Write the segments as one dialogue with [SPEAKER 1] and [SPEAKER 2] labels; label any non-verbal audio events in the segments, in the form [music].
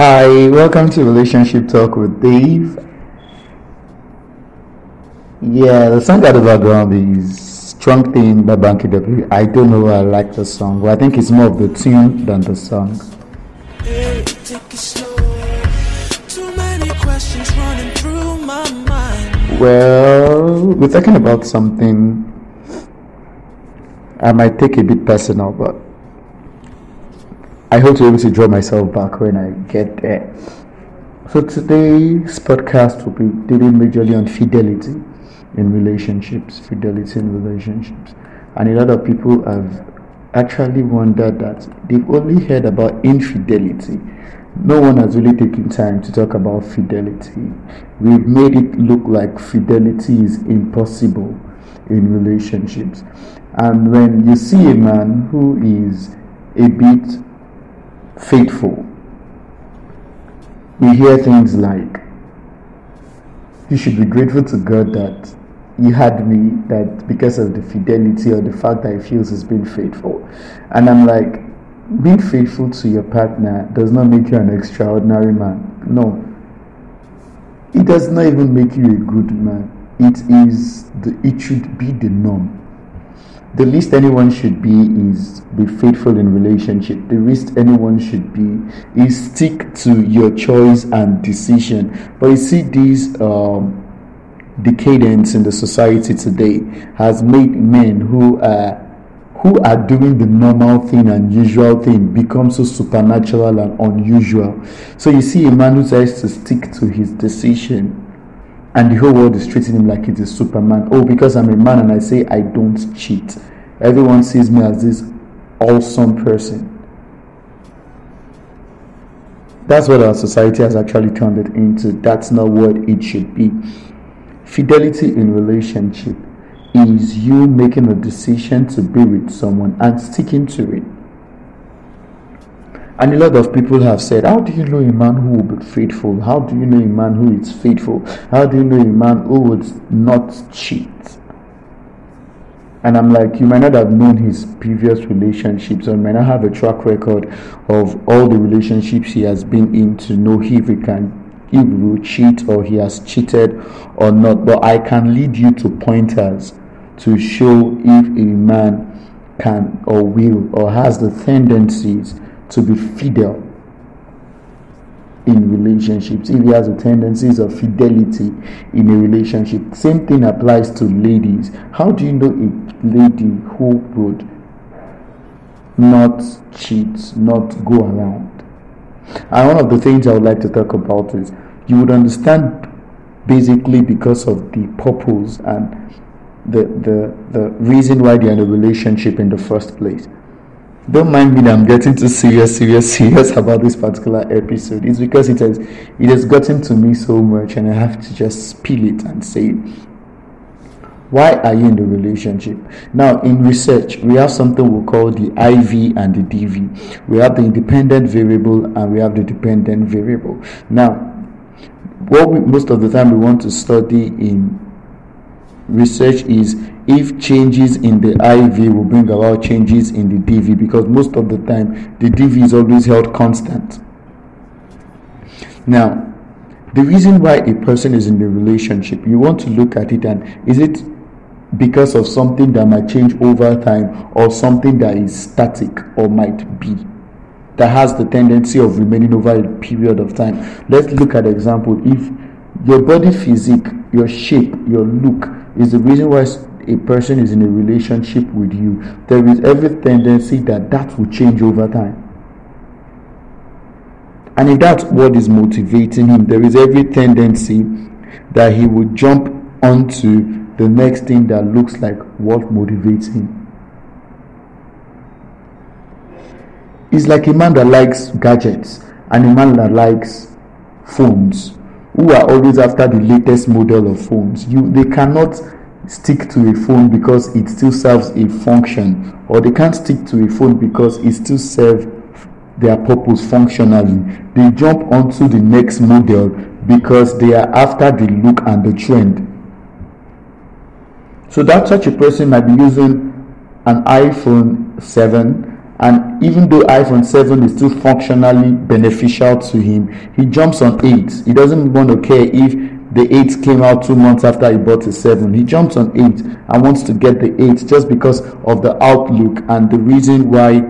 [SPEAKER 1] Hi, welcome to Relationship Talk with Dave. Yeah, the song at the background is Strong Thing by Banky W. I don't know why I like the song, but I think it's more of the tune than the song.
[SPEAKER 2] Hey, take it slow. Too many questions running through my mind.
[SPEAKER 1] Well, we're talking about something I might take a bit personal, but I hope to be able to draw myself back when I get there. So today's podcast will be dealing majorly on fidelity in relationships, fidelity in relationships. And a lot of people have actually wondered that they've only heard about infidelity. No one has really taken time to talk about fidelity. We've made it look like fidelity is impossible in relationships. And when you see a man who is a bit faithful. We hear things like, You should be grateful to God that He had me, that because of the fidelity or the fact that He feels He's been faithful. And I'm like, being faithful to your partner does not make you an extraordinary man. No. It does not even make you a good man. It is the it should be the norm the least anyone should be is be faithful in relationship. The least anyone should be is stick to your choice and decision. But you see these um, decadence in the society today has made men who are who are doing the normal thing and usual thing become so supernatural and unusual. So you see a man who tries to stick to his decision and the whole world is treating him like he's a superman. Oh, because I'm a man and I say I don't cheat. Everyone sees me as this awesome person. That's what our society has actually turned it into. That's not what it should be. Fidelity in relationship is you making a decision to be with someone and sticking to it. And a lot of people have said, How do you know a man who will be faithful? How do you know a man who is faithful? How do you know a man who would not cheat? And I'm like, you might not have known his previous relationships or might not have a track record of all the relationships he has been in to know if he can he will cheat or he has cheated or not. But I can lead you to pointers to show if a man can or will or has the tendencies to be fidel in relationships. If he has the tendencies of fidelity in a relationship same thing applies to ladies. How do you know a lady who would not cheat not go around? And one of the things i would like to talk about is you would understand basically because of the purpose and the the the reason why they're in a relationship in the first place don't mind me that I'm getting too serious, serious, [laughs] serious about this particular episode. It's because it has it has gotten to me so much and I have to just spill it and say Why are you in the relationship? Now in research we have something we call the IV and the DV. We have the independent variable and we have the dependent variable. Now what we, most of the time we want to study in research is if changes in the IV will bring about changes in the DV because most of the time the DV is always held constant. Now, the reason why a person is in the relationship, you want to look at it and is it because of something that might change over time or something that is static or might be that has the tendency of remaining over a period of time. Let's look at example if your body physique, your shape, your look is the reason why a person is in a relationship with you, there is every tendency that that will change over time. And if that's what is motivating him, there is every tendency that he would jump onto the next thing that looks like what motivates him. It's like a man that likes gadgets and a man that likes phones who are always after the latest model of phones. You they cannot stick to a phone because it still serves a function or they can't stick to a phone because it still serves their purpose functionally they jump onto the next model because they are after the look and the trend so that such a person might be using an iphone 7 and even though iPhone 7 is still functionally beneficial to him, he jumps on 8. He doesn't want to care if the 8 came out two months after he bought the 7. He jumps on 8 and wants to get the 8 just because of the outlook and the reason why,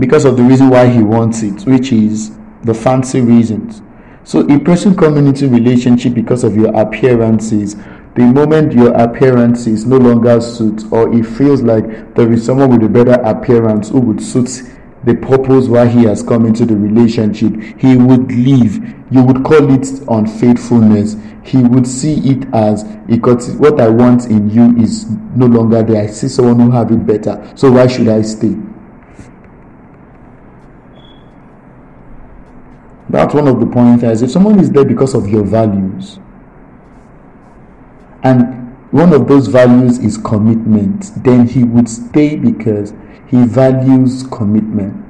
[SPEAKER 1] because of the reason why he wants it, which is the fancy reasons. So a person coming into relationship because of your appearances, the moment your appearance is no longer suits or it feels like there is someone with a better appearance who would suit the purpose why he has come into the relationship, he would leave. You would call it unfaithfulness. He would see it as because what I want in you is no longer there. I see someone who have it better. So why should I stay? That's one of the pointers. If someone is there because of your values, and one of those values is commitment, then he would stay because he values commitment.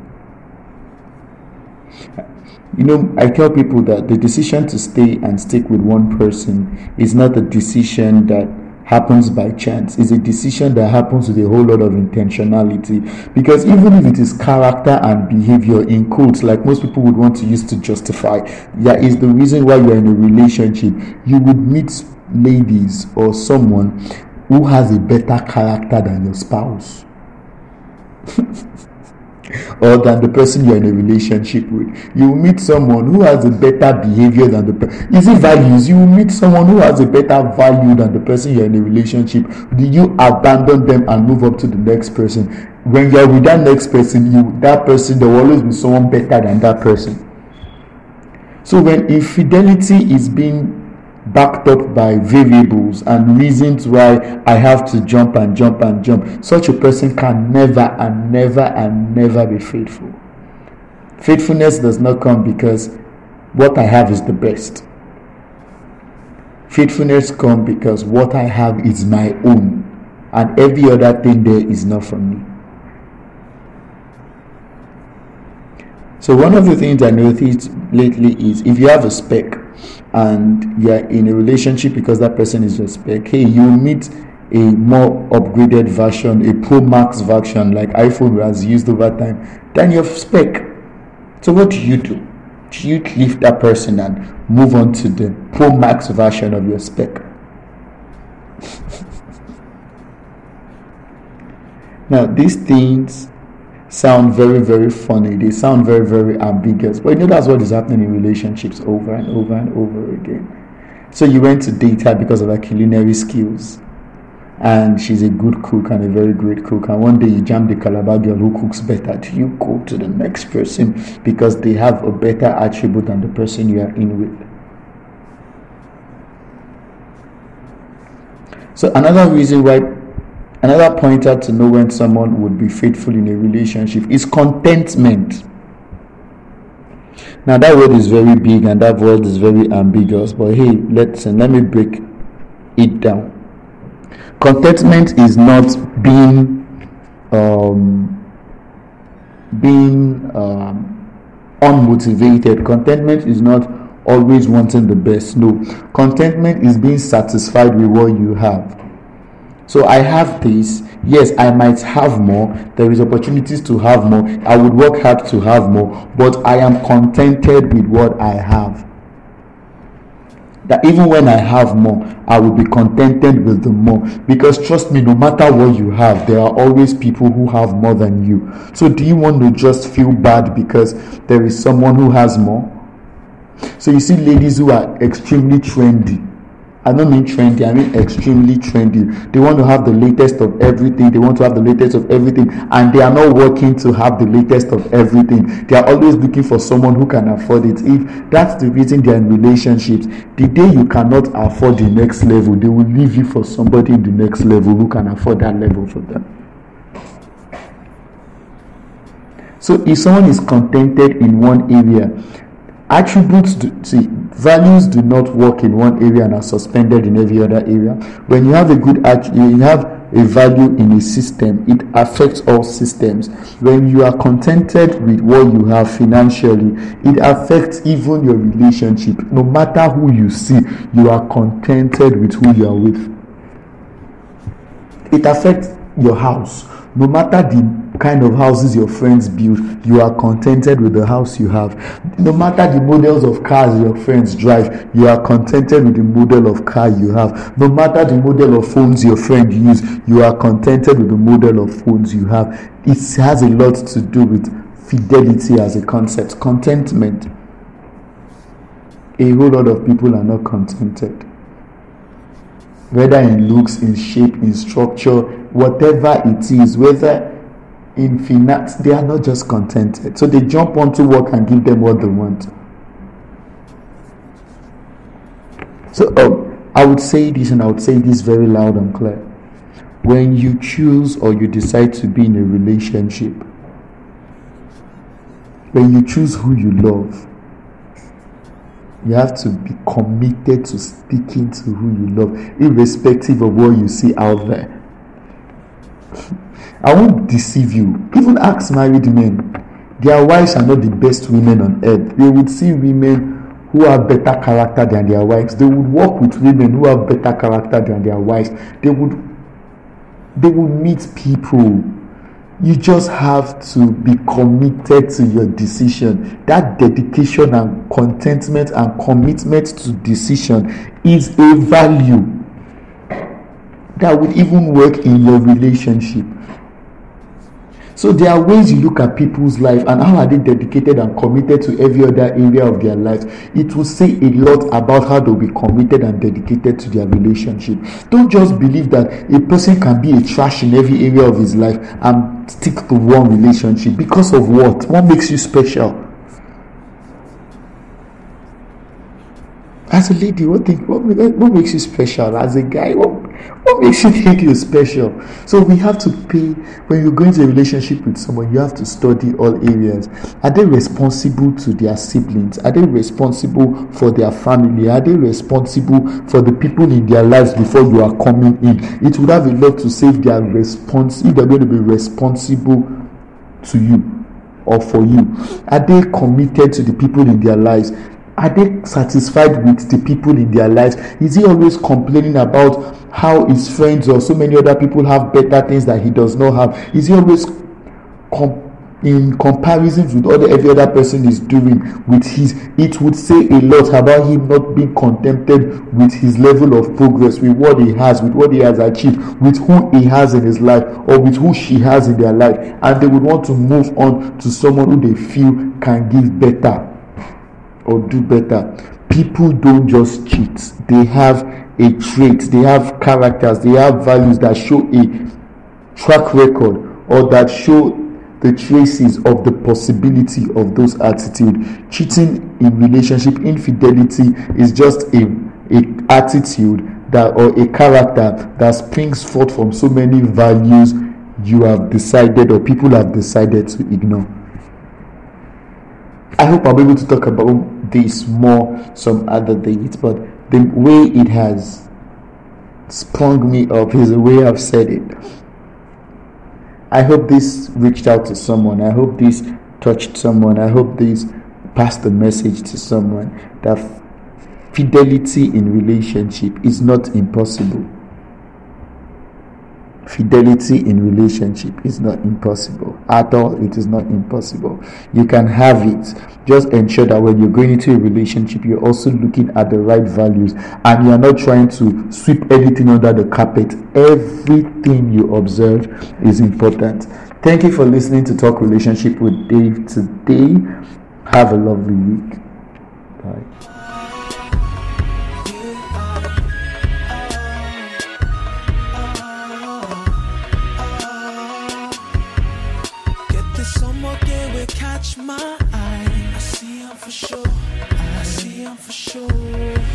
[SPEAKER 1] You know, I tell people that the decision to stay and stick with one person is not a decision that happens by chance. It's a decision that happens with a whole lot of intentionality. Because even if it is character and behavior in quotes, like most people would want to use to justify, that is the reason why you're in a relationship. You would meet ladies or someone who has a better character than your spouse. [laughs] or than the person you're in a relationship with. You will meet someone who has a better behavior than the person. Is it values? You will meet someone who has a better value than the person you're in a relationship. Do you abandon them and move up to the next person? When you're with that next person, you that person there will always be someone better than that person. So when infidelity is being backed up by variables and reasons why I have to jump and jump and jump. Such a person can never and never and never be faithful. Faithfulness does not come because what I have is the best. Faithfulness comes because what I have is my own, and every other thing there is not from me. So, one of the things I noticed lately is if you have a spec, and you're in a relationship because that person is your spec, hey, you meet a more upgraded version, a Pro Max version like iPhone has used over time, than your spec. So what do you do? Do you leave that person and move on to the Pro Max version of your spec? [laughs] now these things sound very, very funny. They sound very, very ambiguous. But you know that's what is happening in relationships over and over and over again. So you went to date her because of her culinary skills. And she's a good cook and a very great cook. And one day you jam the Calabar girl who cooks better. Do you go to the next person because they have a better attribute than the person you are in with? So another reason why Another pointer to know when someone would be faithful in a relationship is contentment. Now that word is very big and that word is very ambiguous, but hey, let's let me break it down. Contentment is not being um, being um, unmotivated. Contentment is not always wanting the best. No, contentment is being satisfied with what you have. So I have this. Yes, I might have more. There is opportunities to have more. I would work hard to have more, but I am contented with what I have. That even when I have more, I will be contented with the more. Because trust me, no matter what you have, there are always people who have more than you. So do you want to just feel bad because there is someone who has more? So you see ladies who are extremely trendy I don't mean trendy, I mean extremely trendy. They want to have the latest of everything. They want to have the latest of everything, and they are not working to have the latest of everything. They are always looking for someone who can afford it. If that's the reason they're in relationships, the day you cannot afford the next level, they will leave you for somebody in the next level who can afford that level for them. So if someone is contented in one area, attributes do, see values do not work in one area and are suspended in every other area. When you have a good you have a value in a system it affects all systems. When you are contented with what you have financially it affects even your relationship. No matter who you see you are contented with who you are with. It affects your house. No matter the kind of houses your friends build, you are contented with the house you have. No matter the models of cars your friends drive, you are contented with the model of car you have. No matter the model of phones your friend use, you are contented with the model of phones you have. It has a lot to do with fidelity as a concept, contentment. A whole lot of people are not contented whether in looks, in shape, in structure, whatever it is, whether in finance, they are not just contented. So they jump onto work and give them what they want. So um, I would say this, and I would say this very loud and clear. When you choose or you decide to be in a relationship, when you choose who you love, you have to be committed to sticking to who you love, irrespective of what you see out there. I won't deceive you. Even ask married men. Their wives are not the best women on earth. They would see women who have better character than their wives. They would work with women who have better character than their wives. They would they would meet people you just have to be committed to your decision that dedication and contentment and commitment to decision is a value that would even work in your relationship so there are ways you look at people's life and how are they dedicated and committed to every other area of their lives. It will say a lot about how they'll be committed and dedicated to their relationship. Don't just believe that a person can be a trash in every area of his life and stick to one relationship because of what? What makes you special? As a lady, what, think, what, what makes you special? As a guy, what, what makes you [laughs] think you're special? So we have to pay, when you're going to a relationship with someone, you have to study all areas. Are they responsible to their siblings? Are they responsible for their family? Are they responsible for the people in their lives before you are coming in? It would have a lot to they are responsible, if they're going to be responsible to you or for you. Are they committed to the people in their lives? Are they satisfied with the people in their lives? Is he always complaining about how his friends or so many other people have better things that he does not have? Is he always com- in comparison with what every other person is doing with his? It would say a lot about him not being contented with his level of progress, with what he has, with what he has achieved, with who he has in his life, or with who she has in their life, and they would want to move on to someone who they feel can give better or do better. People don't just cheat, they have a trait, they have characters, they have values that show a track record or that show the traces of the possibility of those attitude. Cheating in relationship, infidelity is just a, a attitude that or a character that springs forth from so many values you have decided or people have decided to ignore. I hope I'll be able to talk about this more some other days, but the way it has sprung me up is the way I've said it. I hope this reached out to someone. I hope this touched someone. I hope this passed a message to someone that fidelity in relationship is not impossible fidelity in relationship is not impossible. At all it is not impossible. You can have it. Just ensure that when you're going into a relationship you're also looking at the right values and you're not trying to sweep anything under the carpet. Everything you observe is important. Thank you for listening to talk relationship with dave today. Have a lovely week. Bye
[SPEAKER 2] catch